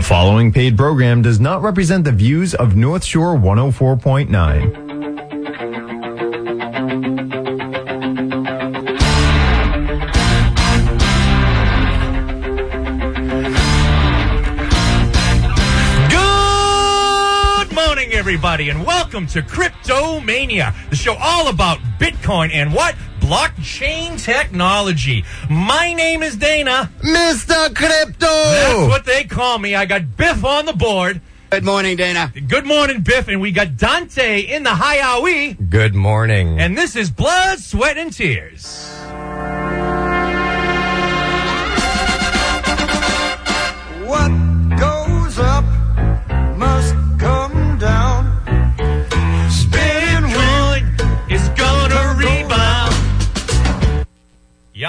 The following paid program does not represent the views of North Shore 104.9. Good morning, everybody, and welcome to Cryptomania, the show all about Bitcoin and what? Blockchain technology. My name is Dana. Mr. Crypto! That's what they call me. I got Biff on the board. Good morning, Dana. Good morning, Biff, and we got Dante in the high Good morning. and this is Blood, Sweat, and Tears.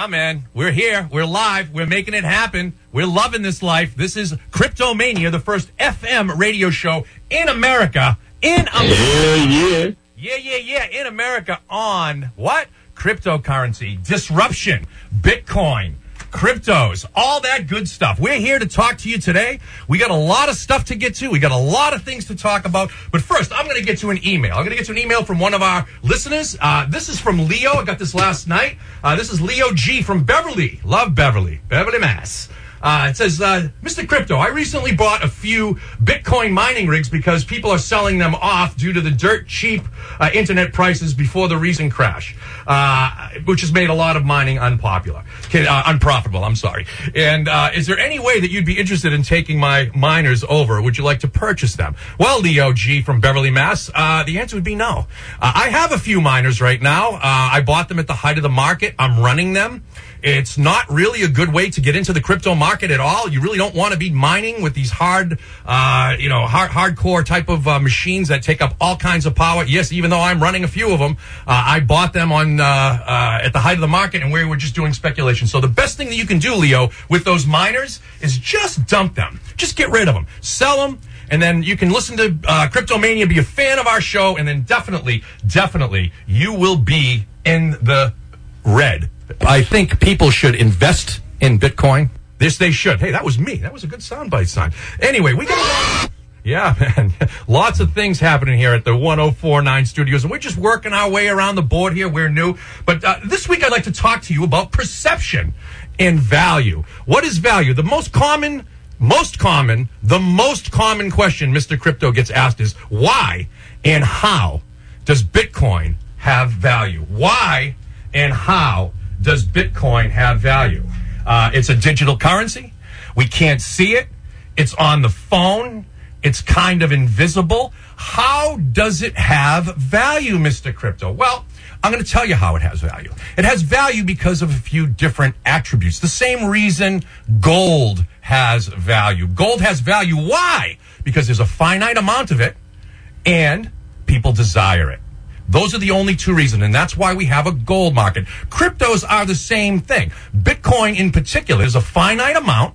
Yeah, man. We're here. We're live. We're making it happen. We're loving this life. This is Cryptomania, the first FM radio show in America. In America. Yeah, yeah, yeah. In America on what? Cryptocurrency, disruption, Bitcoin, cryptos, all that good stuff. We're here to talk to you today. We got a lot of stuff to get to. We got a lot of things to talk about. But first, I'm going to get to an email. I'm going to get to an email from one of our listeners. Uh, this is from Leo. I got this last night. Uh, this is Leo G from Beverly. Love Beverly. Beverly, Mass. Uh, it says, uh, Mr. Crypto, I recently bought a few Bitcoin mining rigs because people are selling them off due to the dirt cheap uh, internet prices before the recent crash, uh, which has made a lot of mining unpopular, Kid- uh, unprofitable. I'm sorry. And uh, is there any way that you'd be interested in taking my miners over? Would you like to purchase them? Well, Leo G from Beverly, Mass. The answer would be no. I have a few miners right now. I bought them at the height of the market. I'm running them. It's not really a good way to get into the crypto market at all. You really don't want to be mining with these hard, uh, you know, hard, hardcore type of uh, machines that take up all kinds of power. Yes, even though I'm running a few of them, uh, I bought them on uh, uh, at the height of the market, and we were just doing speculation. So the best thing that you can do, Leo, with those miners is just dump them, just get rid of them, sell them. And then you can listen to uh, Cryptomania, be a fan of our show, and then definitely, definitely, you will be in the red. I think people should invest in Bitcoin. This they should. Hey, that was me. That was a good soundbite, son. Anyway, we got. Yeah, man. Lots of things happening here at the 1049 studios, and we're just working our way around the board here. We're new. But uh, this week, I'd like to talk to you about perception and value. What is value? The most common, most common, the most common question Mr. Crypto gets asked is why and how does Bitcoin have value? Why and how does Bitcoin have value? Uh, it's a digital currency. We can't see it. It's on the phone. It's kind of invisible. How does it have value, Mr. Crypto? Well, I'm going to tell you how it has value. It has value because of a few different attributes. The same reason gold has value. Gold has value. Why? Because there's a finite amount of it and people desire it. Those are the only two reasons, and that's why we have a gold market. Cryptos are the same thing. Bitcoin, in particular, is a finite amount,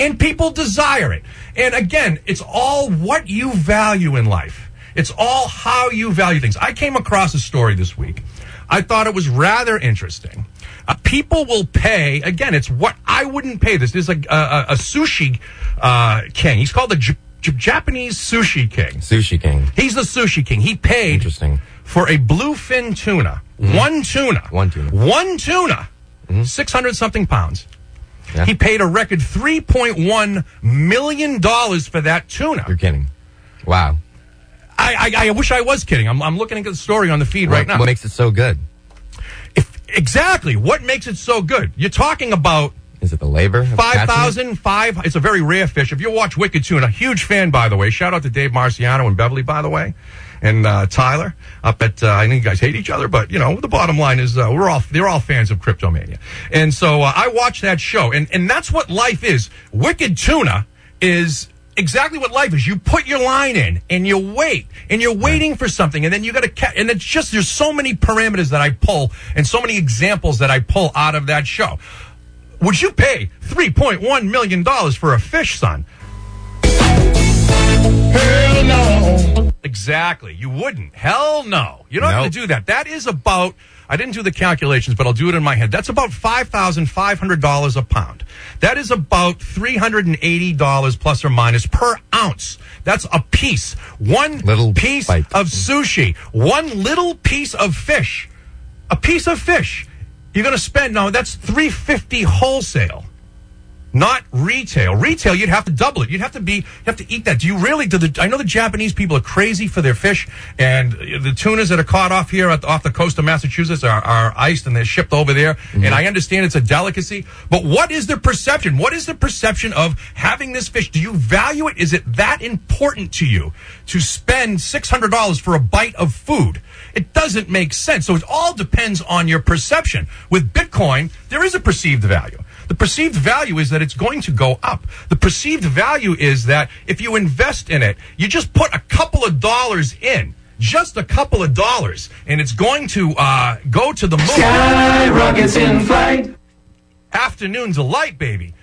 and people desire it. And again, it's all what you value in life. It's all how you value things. I came across a story this week. I thought it was rather interesting. Uh, people will pay again. It's what I wouldn't pay. This There's a, a, a sushi uh, king. He's called the J- J- Japanese sushi king. Sushi King. He's the sushi king. He paid Interesting. For a bluefin tuna. Mm-hmm. One tuna. One tuna. One tuna. Mm-hmm. 600 something pounds. Yeah. He paid a record $3.1 million for that tuna. You're kidding. Wow. I, I, I wish I was kidding. I'm, I'm looking at the story on the feed right now. What makes it so good? If, exactly. What makes it so good? You're talking about Is it the labor? of Five catching it? thousand five. It's a very rare fish. If you watch Wicked Tuna, huge fan by the way. Shout out to Dave Marciano and Beverly by the way, and uh, Tyler up at. Uh, I know you guys hate each other, but you know the bottom line is uh, we're all they're all fans of Cryptomania, and so uh, I watch that show, and and that's what life is. Wicked Tuna is. Exactly what life is. You put your line in and you wait and you're waiting for something and then you got to catch. And it's just, there's so many parameters that I pull and so many examples that I pull out of that show. Would you pay $3.1 million for a fish, son? Hell no. Exactly. You wouldn't. Hell no. You're not Nope. going to do that. That is about, I didn't do the calculations, but I'll do it in my head. That's about $5,500 a pound. That is about $380 plus or minus per ounce. That's a piece. One Little piece bite. of sushi. One little piece of fish. A piece of fish. You're going to spend, no, that's 350 wholesale not retail. Retail, you'd have to double it. You'd have to be, you have to eat that. Do you really? Do the? I know the Japanese people are crazy for their fish, and the tunas that are caught off here at, off the coast of Massachusetts are, are iced and they're shipped over there. Mm-hmm. And I understand it's a delicacy, but what is the perception? What is the perception of having this fish? Do you value it? Is it that important to you to spend six hundred dollars for a bite of food? It doesn't make sense. So it all depends on your perception. With Bitcoin, there is a perceived value. The perceived value is that it's going to go up. The perceived value is that if you invest in it, you just put a couple of dollars in, just a couple of dollars, and it's going to uh, go to the moon. rockets in flight. Afternoon delight, baby.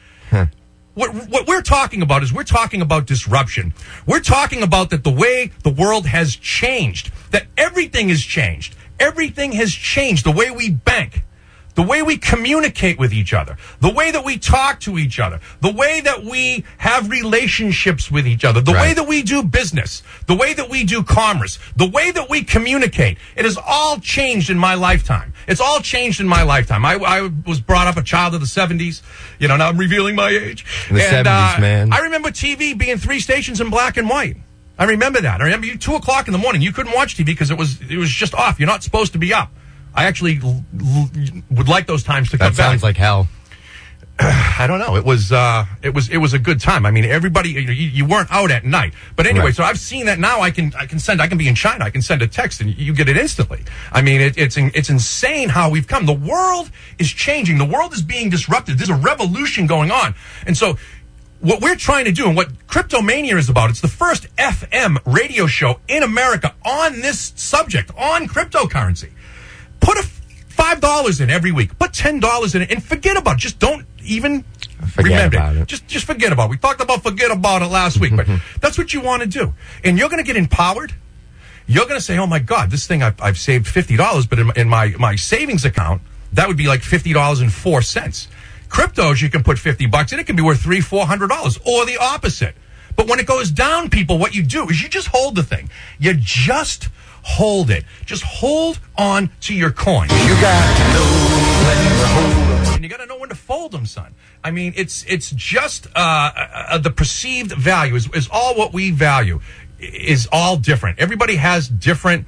What, what we're talking about is we're talking about disruption. We're talking about that the way the world has changed, that everything has changed. Everything has changed. The way we bank, the way we communicate with each other, the way that we talk to each other, the way that we have relationships with each other, the way that we do business, the way that we do commerce, the way that we communicate. It has all changed in my lifetime. It's all changed in my lifetime. I, I was brought up a child of the 70s. You know, now I'm revealing my age. The 70s, uh, man. I remember TV being three stations in black and white. I remember that. I remember you two o'clock in the morning. You couldn't watch TV because it was it was just off. You're not supposed to be up. I actually l- l- would like those times to That come back. That sounds like hell. I don't know. It was uh, it was it was a good time. I mean, everybody you, you, you weren't out at night, but anyway. Right. So I've seen that now. I can I can send. I can be in China. I can send a text and you get it instantly. I mean, it, it's in- it's insane how we've come. The world is changing. The world is being disrupted. There's a revolution going on, and so. What we're trying to do and what Cryptomania is about, it's the first FM radio show in America on this subject, on cryptocurrency put a five dollars in every week. Put ten dollars in it and forget about it. Just don't even Forget remember about it. Just just forget about it. We talked about forget about it last week, but that's what you want to do. And you're going to get empowered. You're going to say, "Oh my God, this thing I've, I've saved fifty dollars, but in, my- in my my savings account that would be like $50.04. Cryptos, you can put fifty bucks in, it can be worth three, four hundred dollars, or the opposite. But when it goes down, people, what you do is you just hold the thing. You just hold it. Just hold on to your coin. You got to know when to hold 'em. And you got to know when to fold them, son. I mean, it's it's just uh, uh, the perceived value is, is all what we value is all different. Everybody has different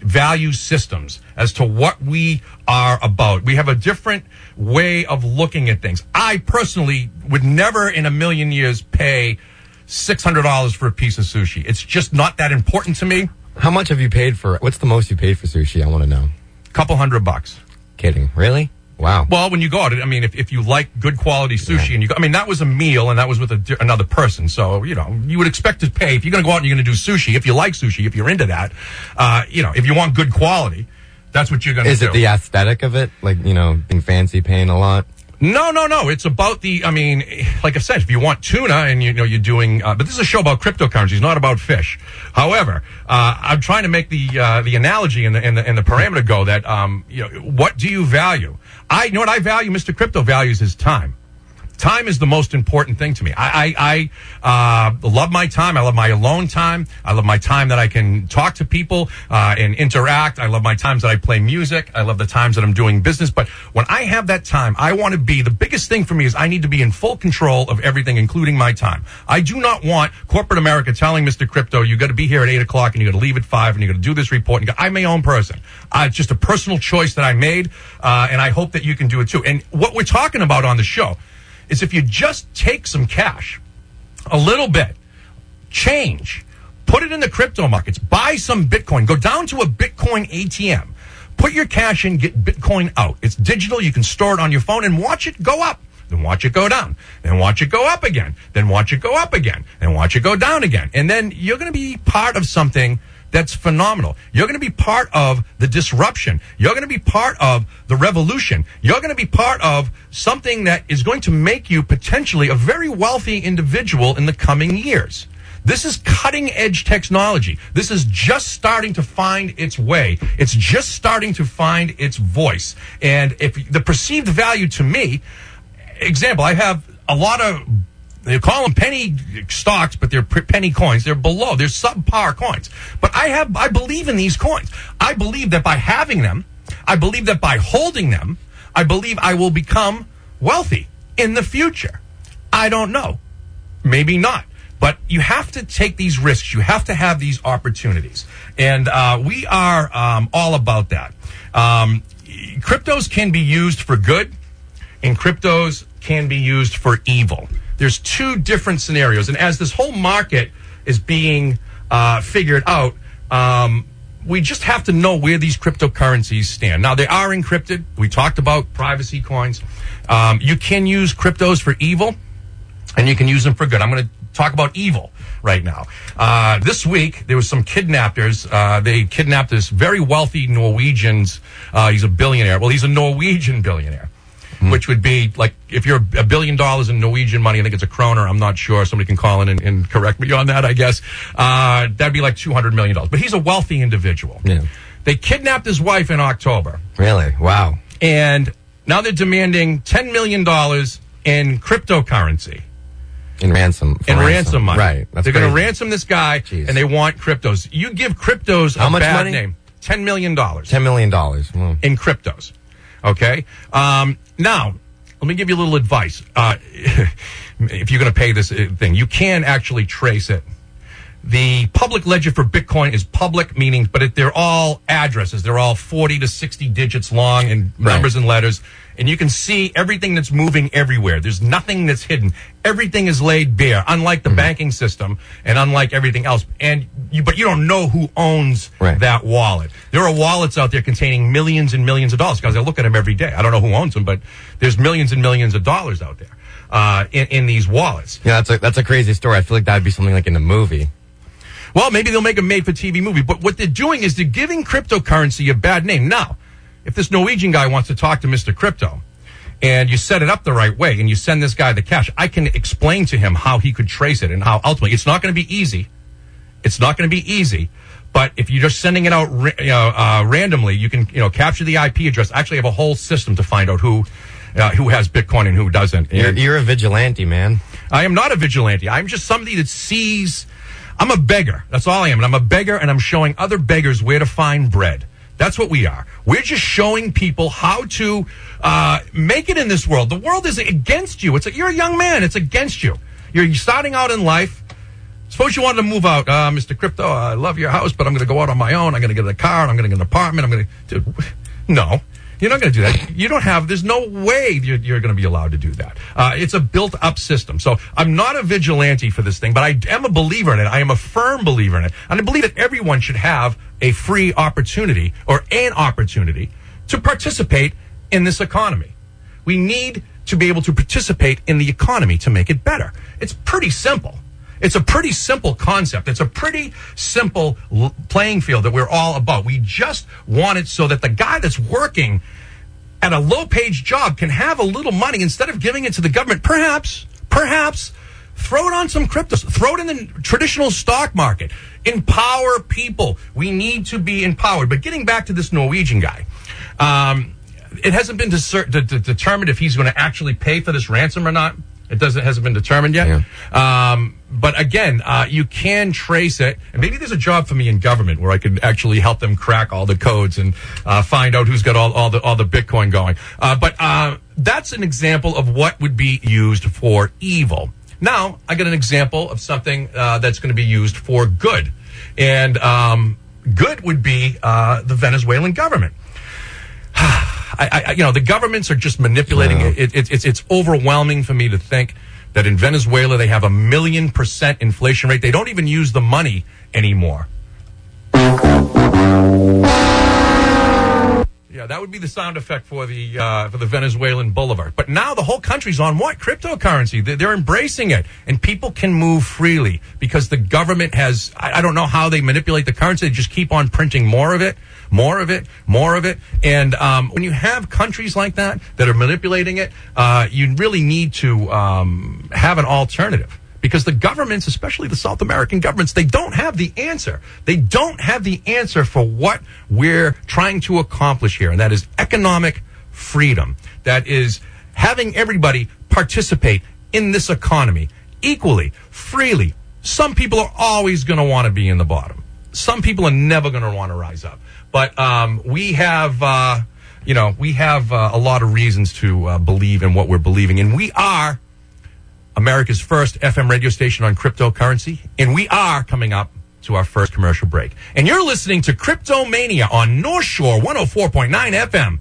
value systems as to what we are about. We have a different way of looking at things. I personally would never in a million years pay six hundred dollars for a piece of sushi. It's just not that important to me. How much have you paid for? What's the most you paid for sushi? I want to know. couple hundred bucks. Kidding? Really? Wow. Well, when you go out, I mean, if, if you like good quality sushi and you go, I mean, that was a meal and that was with a, another person. So, you know, you would expect to pay. If you're going to go out and you're going to do sushi, if you like sushi, if you're into that, uh, you know, if you want good quality, that's what you're going to Is do. it the aesthetic of it? Like, you know, being fancy, paying a lot? No, no, no. It's about the. I mean, like I said, if you want tuna and you know you're doing, uh, but this is a show about cryptocurrencies, not about fish. However, uh, I'm trying to make the uh, the analogy and the, and the and the parameter go that um, you know what do you value? I you know what I value. Mr. Crypto values his time. Time is the most important thing to me. I, I, I uh, love my time. I love my alone time. I love my time that I can talk to people uh, and interact. I love my times that I play music. I love the times that I'm doing business. But when I have that time, I want to be the biggest thing for me is I need to be in full control of everything, including my time. I do not want corporate America telling Mr. Crypto, you got to be here at eight o'clock and you got to leave at five and you got to do this report. And got- I'm my own person. Uh, it's just a personal choice that I made, uh, and I hope that you can do it too. And what we're talking about on the show is if you just take some cash, a little bit, change, put it in the crypto markets, buy some Bitcoin, go down to a Bitcoin ATM, put your cash in, get Bitcoin out. It's digital. You can store it on your phone and watch it go up. Then watch it go down. Then watch it go up again. Then watch it go up again. Then watch it go down again. And then you're going to be part of something that's phenomenal. You're going to be part of the disruption. You're going to be part of the revolution. You're going to be part of something that is going to make you potentially a very wealthy individual in the coming years. This is cutting edge technology. This is just starting to find its way. It's just starting to find its voice. And if the perceived value to me, example, I have a lot of they call them penny stocks, but they're penny coins. They're below. They're subpar coins. But I have, I believe in these coins. I believe that by having them, I believe that by holding them, I believe I will become wealthy in the future. I don't know. Maybe not. But you have to take these risks. You have to have these opportunities. And uh, we are um, all about that. Um, cryptos can be used for good, and cryptos can be used for evil. There's two different scenarios. And as this whole market is being uh, figured out, um, we just have to know where these cryptocurrencies stand. Now, they are encrypted. We talked about privacy coins. Um, you can use cryptos for evil, and you can use them for good. I'm going to talk about evil right now. Uh, this week, there was some kidnappers. Uh, they kidnapped this very wealthy Norwegian's. Uh, he's a billionaire. Well, he's a Norwegian billionaire. Which would be like if you're a billion dollars in Norwegian money, I think it's a kroner. I'm not sure. Somebody can call in and, and correct me on that. I guess uh, that'd be like two hundred million dollars. But he's a wealthy individual. Yeah. They kidnapped his wife in October Really? Wow. and now they're demanding $10 million in cryptocurrency, In ransom. in ransom, money. Right. That's they're going to ransom this guy, Jeez. and they want cryptos. You give cryptos How a much bad money? name. $10 million $10 million. Mm. in cryptos. Okay? Um, now, let me give you a little advice. Uh, if you're going to pay this uh, thing, you can actually trace it. The public ledger for Bitcoin is public, meaning, but it, they're all addresses. They're all 40 to 60 digits long and numbers and letters. And you can see everything that's moving everywhere. There's nothing that's hidden. Everything is laid bare, unlike the banking system and unlike everything else. And you, but you don't know who owns Right. that wallet. There are wallets out there containing millions and millions of dollars because I look at them every day. I don't know who owns them, but there's millions and millions of dollars out there uh, in, in these wallets. Yeah, that's a, that's a crazy story. I feel like that'd be something like in a movie. Well, maybe they'll make a made for TV movie, but what they're doing is they're giving cryptocurrency a bad name. Now, if this Norwegian guy wants to talk to Mr. Crypto and you set it up the right way and you send this guy the cash, I can explain to him how he could trace it and how ultimately it's not going to be easy. It's not going to be easy. But if you're just sending it out you know, uh, randomly, you can you know capture the IP address. Actually, have a whole system to find out who uh, who has Bitcoin and who doesn't. You're, you're a vigilante, man. I am not a vigilante. I'm just somebody that sees. I'm a beggar. That's all I am. And I'm a beggar, and I'm showing other beggars where to find bread. That's what we are. We're just showing people how to uh, make it in this world. The world is against you. It's a, you're a young man. It's against you. You're starting out in life. Suppose you wanted to move out, uh, Mr. Crypto. I love your house, but I'm going to go out on my own. I'm going to get a car. I'm going to get an apartment. I'm going to. No, you're not going to do that. You don't have. There's no way you're, you're going to be allowed to do that. Uh, it's a built-up system. So I'm not a vigilante for this thing, but I am a believer in it. I am a firm believer in it, and I believe that everyone should have a free opportunity or an opportunity to participate in this economy. We need to be able to participate in the economy to make it better. It's pretty simple. It's a pretty simple concept. It's a pretty simple playing field that we're all about. We just want it so that the guy that's working at a low page job can have a little money instead of giving it to the government. Perhaps, perhaps throw it on some cryptos, throw it in the traditional stock market. Empower people. We need to be empowered. But getting back to this Norwegian guy, um, it hasn't been de- de- determined if he's going to actually pay for this ransom or not. It doesn't hasn't been determined yet. Um, but again, uh, you can trace it, and maybe there's a job for me in government where I could actually help them crack all the codes and uh, find out who's got all, all the all the Bitcoin going. Uh, but uh, that's an example of what would be used for evil. Now I got an example of something uh, that's going to be used for good, and um, good would be uh, the Venezuelan government. I, I, you know, the governments are just manipulating it. It, it. It's, it's overwhelming for me to think that in Venezuela they have a million percent inflation rate. They don't even use the money anymore. That would be the sound effect for the uh, for the Venezuelan bolívar. But now the whole country's on what cryptocurrency? They're, they're embracing it, and people can move freely because the government has. I, I don't know how they manipulate the currency. They just keep on printing more of it, more of it, more of it. And um, when you have countries like that that are manipulating it, uh, you really need to um, have an alternative because the governments, especially the South American governments, they don't have the answer. They don't have the answer for what we're trying to accomplish here, and that is economic freedom. That is having everybody participate in this economy equally, freely. Some people are always going to want to be in the bottom. Some people are never going to want to rise up. But um, we have, uh, you know, we have uh, a lot of reasons to uh, believe in what we're believing, and we are America's first FM radio station on cryptocurrency, and we are coming up to our first commercial break. And you're listening to Cryptomania on North Shore 104.9 FM.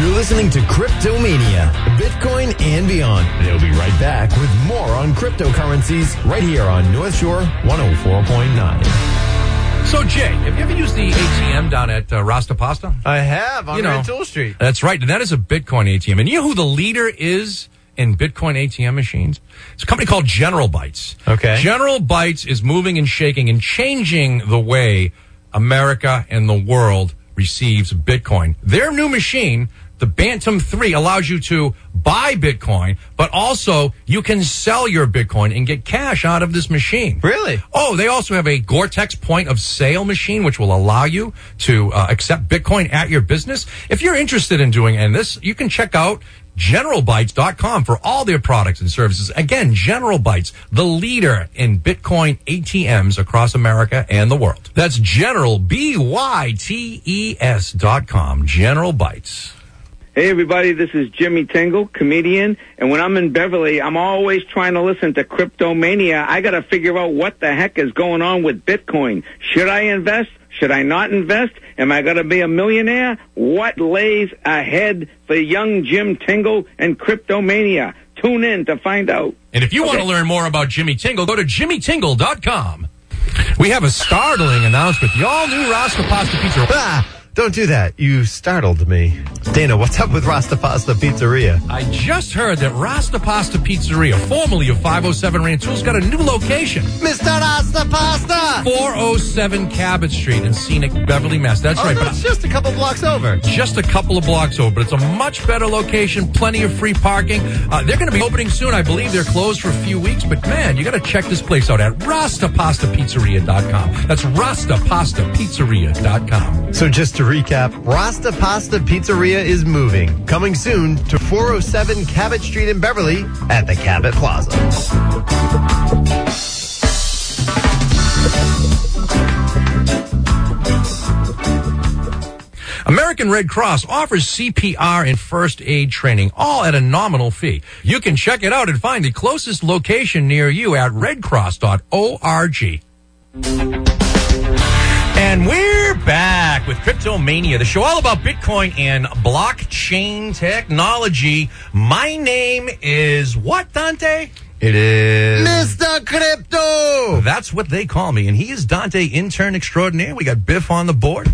You're listening to Cryptomania, Bitcoin and beyond. They'll be right back with more on cryptocurrencies right here on North Shore 104.9. So, Jay, have you ever used the ATM down at uh, Rasta Pasta? I have on You know. Tool Street. That's right. And that is a Bitcoin ATM. And you know who the leader is in Bitcoin ATM machines? It's a company called General Bytes. Okay. General Bytes is moving and shaking and changing the way America and the world receives Bitcoin. Their new machine, the Bantam 3, allows you to buy Bitcoin, but also you can sell your Bitcoin and get cash out of this machine. Really? Oh, they also have a Gertruda point of sale machine, which will allow you to uh, accept Bitcoin at your business. If you're interested in doing and this, you can check out generalbytes.com for all their products and services. Again, General Bytes, the leader in Bitcoin ATMs across America and the world. That's General, B-Y-T-E-S dot com. General Bytes. Hey everybody, this is Jimmy Tingle, comedian, and when I'm in Beverly, I'm always trying to listen to Cryptomania. I gotta figure out what the heck is going on with Bitcoin. Should I invest? Should I not invest? Am I gonna be a millionaire? What lays ahead for young Jim Tingle and Cryptomania? Tune in to find out. And if you want to learn more about Jimmy Tingle, go to jimmytingle.com. We have a startling announcement. The all new Rasta Pasta Pizza. Ah, don't do that. You startled me. Dana, what's up with Rasta Pasta Pizzeria? I just heard that Rasta Pasta Pizzeria, formerly of 507 Rantoul's, got a new location. Mr. Rasta Pasta! 407 Cabot Street in scenic Beverly, Mass. That's Oh, right, no, but it's just a couple blocks over. just a couple of blocks over, but it's a much better location, plenty of free parking. Uh, they're going to be opening soon. I believe they're closed for a few weeks, but man, you got to check this place out at rastapastapizzeria.com. That's rastapastapizzeria.com. So just to recap, Rasta Pasta Pizzeria is moving. Coming soon to 407 Cabot Street in Beverly at the Cabot Plaza. American Red Cross offers CPR and first aid training, all at a nominal fee. You can check it out and find the closest location near you at redcross.org. And we're back with Cryptomania, the show all about Bitcoin and blockchain technology. My name is what, Dante? It is Mr. Crypto! That's what they call me. And he is Dante, intern extraordinaire. We got Biff on the board.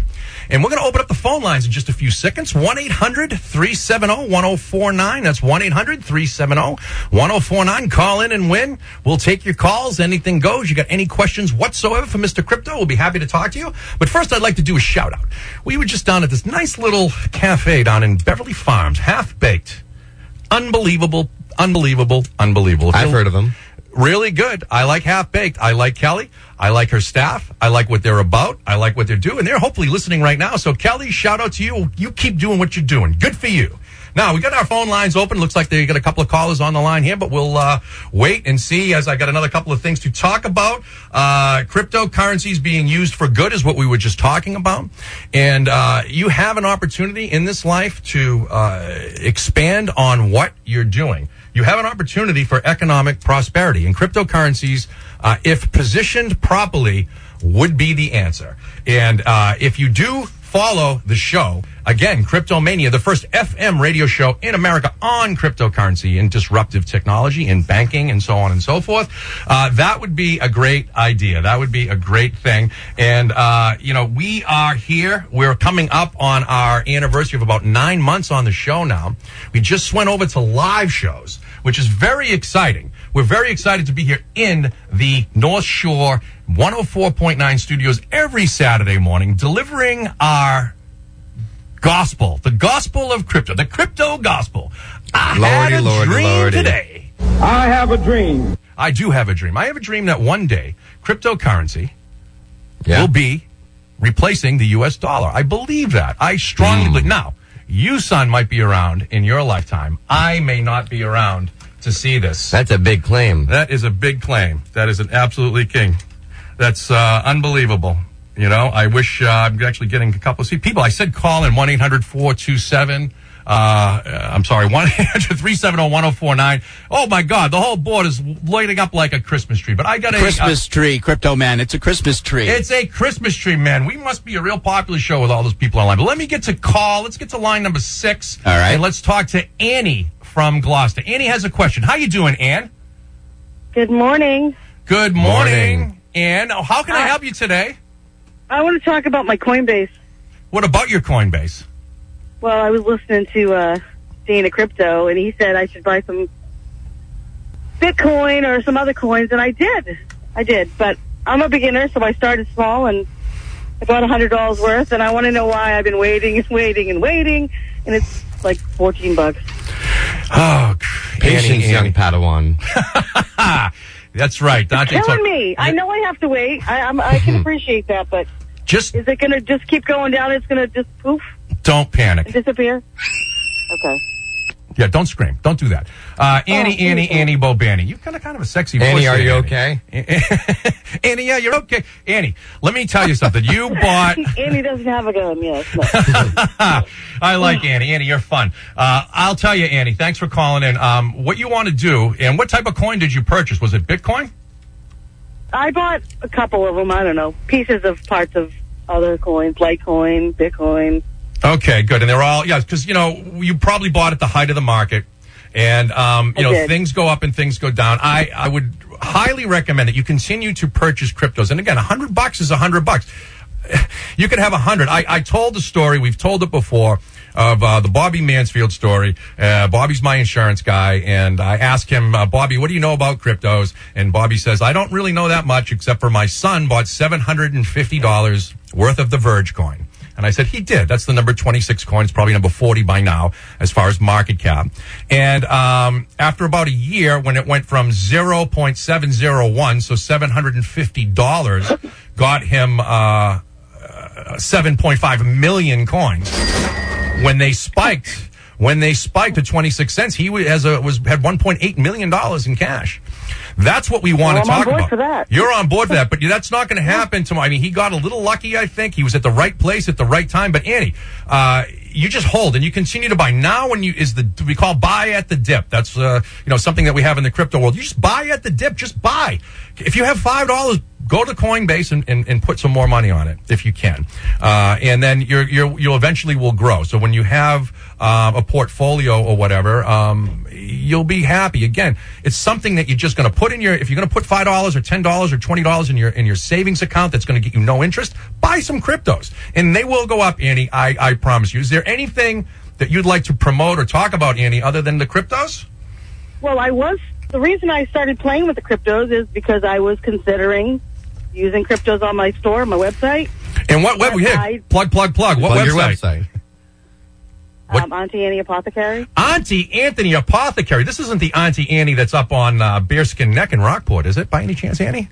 And we're going to open up the phone lines in just a few seconds. 1 800 370 1049. That's 1 800 370 1049. Call in and win. We'll take your calls. Anything goes. You got any questions whatsoever for Mr. Crypto? We'll be happy to talk to you. But first, I'd like to do a shout out. We were just down at this nice little cafe down in Beverly Farms, half baked. Unbelievable, unbelievable, unbelievable. I've heard of them. Really good. I like Half Baked. I like Kelly. I like her staff. I like what they're about. I like what they're doing. They're hopefully listening right now. So Kelly, shout out to you. You keep doing what you're doing. Good for you. Now we got our phone lines open. Looks like they got a couple of callers on the line here, but we'll uh, wait and see as I got another couple of things to talk about. Uh, cryptocurrencies being used for good is what we were just talking about, and uh, you have an opportunity in this life to uh, expand on what you're doing you have an opportunity for economic prosperity. And cryptocurrencies, uh, if positioned properly, would be the answer. And uh, if you do follow the show, again, Cryptomania, the first FM radio show in America on cryptocurrency and disruptive technology and banking and so on and so forth, uh, that would be a great idea. That would be a great thing. And, uh, you know, we are here. We're coming up on our anniversary of about nine months on the show now. We just went over to live shows which is very exciting. We're very excited to be here in the North Shore 104.9 studios every Saturday morning, delivering our gospel, the gospel of crypto, the crypto gospel. I had a lordy, dream lordy. today I have a dream. I do have a dream. I have a dream that one day cryptocurrency Yeah. will be replacing the U.S. dollar. I believe that. I strongly hmm. believe. Now, you, son, might be around in your lifetime. I may not be around to see this. That's a big claim. That is a big claim. That is an absolutely king. That's uh, unbelievable. You know, I wish uh, I'm actually getting a couple of see people. I said call in 1 800 427. Uh, I'm sorry, 1 370 1049. Oh my God, the whole board is lighting up like a Christmas tree. But I got a. Christmas tree, crypto man. It's a Christmas tree. It's a Christmas tree, man. We must be a real popular show with all those people online. But let me get to call. Let's get to line number six. All right. And let's talk to Annie from Gloucester. Annie has a question. How you doing, Ann? Good morning. Good morning, Morning. Ann. Oh, How can I help you today? I want to talk about my Coinbase. What about your Coinbase? Well, I was listening to uh, Dana Crypto, and he said I should buy some Bitcoin or some other coins, and I did. I did, but I'm a beginner, so I started small and I bought a hundred dollars worth, and I want to know why I've been waiting and waiting and waiting, and it's like fourteen bucks. Oh, Patience, Annie, young Annie. Padawan. That's right. Dante Killing took- me. I know I have to wait. I, I'm, I can appreciate that, but Just is it going to just keep going down? It's going to just poof don't panic. disappear. Okay. Yeah, don't scream. Don't do that. Uh, Annie, Oh, Annie, thank you. Annie Bobani. You've got a kind of a sexy voice. Annie, are you Annie. okay? Annie, yeah, you're okay. Annie, let me tell you something. You bought. Annie doesn't have a gun. Yes. No. I like Annie. Annie, you're fun. Uh, I'll tell you, Annie. Thanks for calling in. Um, what you want to do, and what type of coin did you purchase? Was it Bitcoin? I bought a couple of them. I don't know pieces of parts of other coins, Litecoin, Bitcoin. Okay, good. And they're all yeah, because you know you probably bought at the height of the market, and um, you I know did. things go up and things go down. I I would highly recommend that you continue to purchase cryptos. And again, a hundred bucks is a hundred bucks. You could have a hundred. I, I told the story. We've told it before of uh, the Bobby Mansfield story. Uh, Bobby's my insurance guy, and I asked him, uh, Bobby, what do you know about cryptos? And Bobby says, I don't really know that much, except for my son bought seven hundred and fifty dollars worth of the Verge coin. And I said, he did. That's the number 26 coin. It's probably number 40 by now as far as market cap. And um, after about a year, when it went from 0.701, so $750, got him uh, uh, 7.5 million coins. When they spiked, when they spiked to 26 cents, he wa- has a, was had 1.8 million dollars in cash. That's what we want Well, to talk board about. for that. You're on board for that, but that's not going to happen tomorrow. I mean, he got a little lucky, I think. He was at the right place at the right time. But Annie, uh, you just hold and you continue to buy. Now, when you is the we call buy at the dip. That's uh, you know something that we have in the crypto world. You just buy at the dip. Just buy. If you have five dollars, go to Coinbase and, and, and put some more money on it if you can, uh, and then you're, you're you'll eventually will grow. So when you have um, a portfolio or whatever, um, you'll be happy. Again, it's something that you're just going to put in your. If you're going to put five dollars or ten dollars or twenty dollars in your in your savings account, that's going to get you no interest. Buy some cryptos, and they will go up, Annie. I I promise you. Is there anything that you'd like to promote or talk about, Annie, other than the cryptos? Well, I was the reason I started playing with the cryptos is because I was considering using cryptos on my store, my website. And what web? But Here, plug, plug, plug. What Plug website? your website. Um, Auntie Annie Apothecary. Auntie Anthony Apothecary. This isn't the Auntie Annie that's up on uh, Bearskin Neck in Rockport, is it? By any chance, Annie?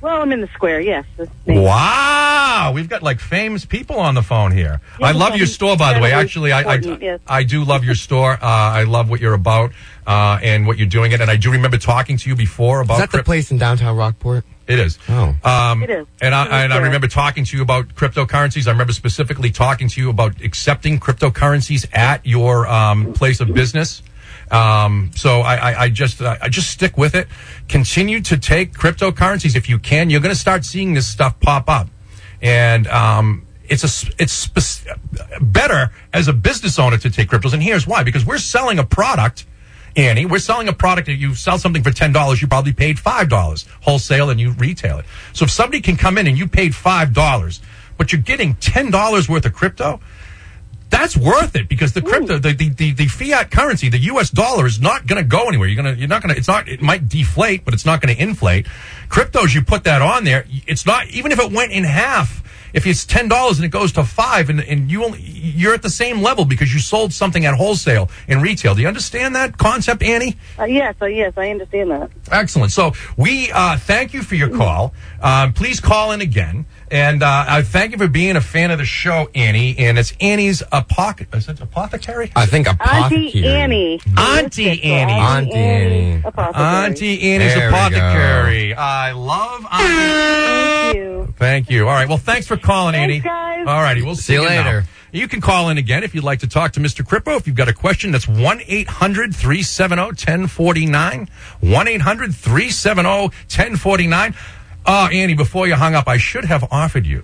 Well, I'm in the square. Yes. Wow, we've got like famous people on the phone here. I love your store, by the way. Actually, I I, yes. I do love your store. Uh, I love what you're about uh, and what you're doing it. And I do remember talking to you before about Is that the place in downtown Rockport? It is. Oh. Um, It is. And I, and I remember talking to you about cryptocurrencies. I remember specifically talking to you about accepting cryptocurrencies at your um, place of business. Um, so I, I, I just I just stick with it. Continue to take cryptocurrencies if you can. You're going to start seeing this stuff pop up, and um, it's a it's spec- better as a business owner to take cryptos. And here's why: because we're selling a product. Annie, we're selling a product that you sell something for ten dollars, you probably paid five dollars wholesale, and you retail it. So if somebody can come in and you paid five dollars, but you're getting ten dollars worth of crypto, that's worth it because the crypto, the, the, the, the fiat currency, the U.S. dollar is not going to go anywhere. You're gonna, you're not gonna. It's not. It might deflate, but it's not going to inflate. Cryptos, you put that on there, it's not. Even if it went in half, if it's ten dollars and it goes to five, and, and you only you're at the same level because you sold something at wholesale in retail. Do you understand that concept, Annie? Uh, yes, uh, yes, I understand that. Excellent. So we uh, thank you for your call. Um, please call in again. And uh, I thank you for being a fan of the show, Annie. And it's Annie's apoc- is it apothecary? I think apothecary. Auntie Annie. Auntie Annie. Auntie Annie. Apothecary. Auntie Annie's There apothecary. I love Auntie. Thank you. Thank you. All right. Well, thanks for calling, Thanks, Annie. guys. All righty. We'll see, See you now. later. You can call in again if you'd like to talk to Mr. Crippo. If you've got a question, that's 1 800 370 1049. 1 800 370 1049. Oh, Annie, before you hung up, I should have offered you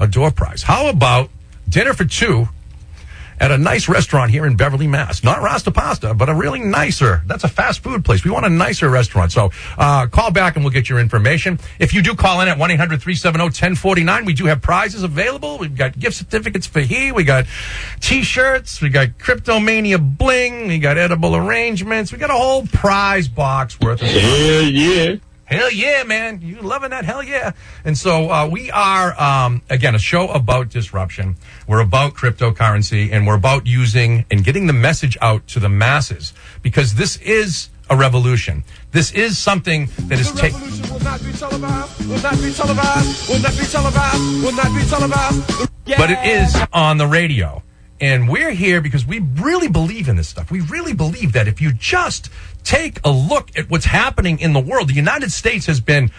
a door prize. How about dinner for two at a nice restaurant here in Beverly, Mass. Not Rasta Pasta, but a really nicer. That's a fast food place. We want a nicer restaurant. So uh, call back and we'll get your information. If you do call in at 1 800 370 1049, we do have prizes available. We've got gift certificates for he. We got t shirts. We got Cryptomania bling. We got edible arrangements. We got a whole prize box worth of Hell yeah. Hell yeah, man. You loving that? Hell yeah. And so uh, we are, um, again, a show about disruption. We're about cryptocurrency and we're about using and getting the message out to the masses because this is a revolution. This is something that is taking. will not be televised, will not be televised, will not be televised, will not be televised. but it is on the radio. And we're here because we really believe in this stuff. We really believe that if you just take a look at what's happening in the world, the United States has been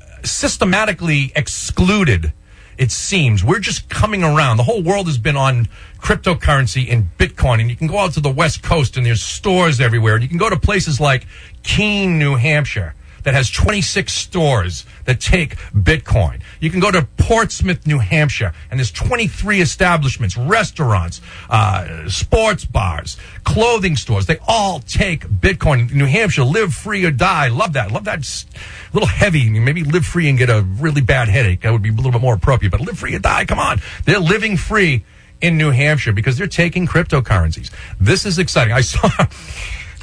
uh, systematically excluded. It seems we're just coming around. The whole world has been on cryptocurrency and Bitcoin, and you can go out to the West Coast and there's stores everywhere. And you can go to places like Keene, New Hampshire, that has 26 stores that take Bitcoin. You can go to Portsmouth, New Hampshire, and there's 23 establishments, restaurants, uh, sports bars, clothing stores. They all take Bitcoin. New Hampshire, live free or die. Love that. Love that. A little heavy. Maybe live free and get a really bad headache. That would be a little bit more appropriate. But live free or die. Come on. They're living free in New Hampshire because they're taking cryptocurrencies. This is exciting. I saw.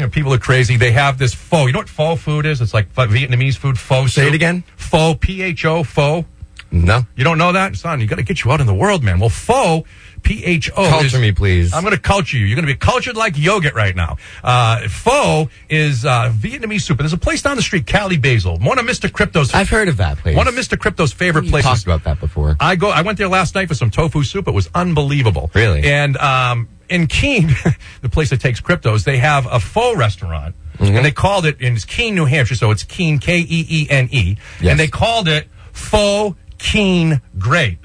You know, people are crazy. They have this pho. You know what pho food is? It's like Vietnamese food. Pho. Say it again. Pho. P H O. Pho. No. You don't know that, son? You got to get you out in the world, man. Well, pho. P H O. Culture is- me, please. I'm going to culture you. You're going to be cultured like yogurt right now. Uh, pho is uh, Vietnamese soup. There's a place down the street, Cali Basil. One of Mr. Crypto's. I've heard of that place. One of Mr. Crypto's favorite You places. talked about that before. I go. I went there last night for some tofu soup. It was unbelievable. Really? And um, in Keene, the place that takes cryptos, they have a pho restaurant, Mm-hmm. and they called it in Keene, New Hampshire. So it's Keene, K E E N E, Yes. and they called it Pho Keene Great.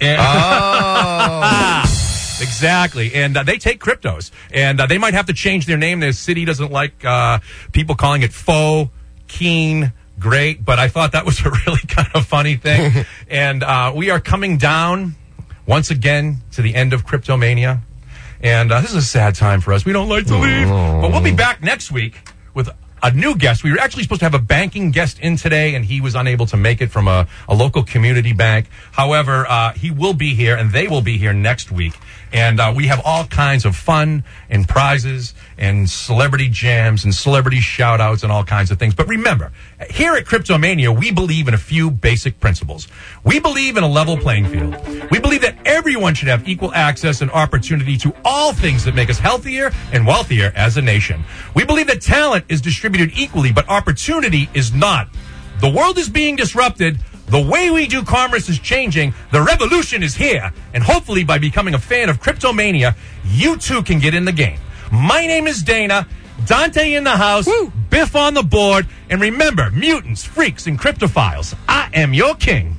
And Oh. Exactly, and uh, they take cryptos, and uh, they might have to change their name. Their city doesn't like uh, people calling it Pho, Keene, great. But I thought that was a really kind of funny thing. and uh, we are coming down once again to the end of Cryptomania, and uh, this is a sad time for us. We don't like to leave, but we'll be back next week with. A new guest. We were actually supposed to have a banking guest in today, and he was unable to make it from a, a local community bank. However, uh, he will be here, and they will be here next week. And uh, we have all kinds of fun and prizes and celebrity jams and celebrity shout outs and all kinds of things. But remember, here at Cryptomania, we believe in a few basic principles. We believe in a level playing field. We believe that everyone should have equal access and opportunity to all things that make us healthier and wealthier as a nation. We believe that talent is distributed equally, but opportunity is not. The world is being disrupted. The way we do commerce is changing. The revolution is here. And hopefully, by becoming a fan of Cryptomania, you too can get in the game. My name is Dana. Dante in the house. Biff on the board. And remember, mutants, freaks, and cryptophiles. I am your king.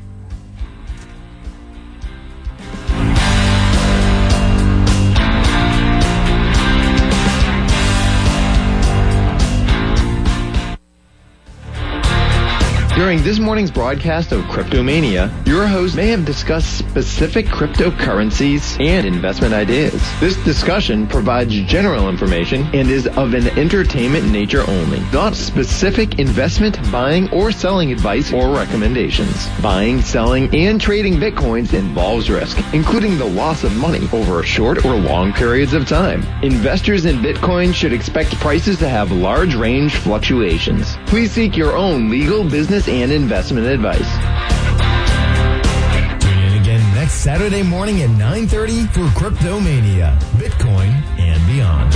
During this morning's broadcast of Cryptomania, your host may have discussed specific cryptocurrencies and investment ideas. This discussion provides general information and is of an entertainment nature only, not specific investment, buying, or selling advice or recommendations. Buying, selling, and trading bitcoins involves risk, including the loss of money over short or long periods of time. Investors in Bitcoin should expect prices to have large range fluctuations. Please seek your own legal, business, investment advice. Tuning Saturday morning at 9.30 for Cryptomania, Bitcoin, and beyond.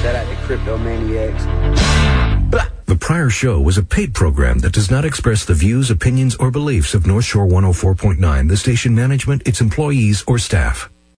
Shout out to Crypto Maniacs. The prior show was a paid program that does not express the views, opinions, or beliefs of North Shore 104.9, the station management, its employees, or staff.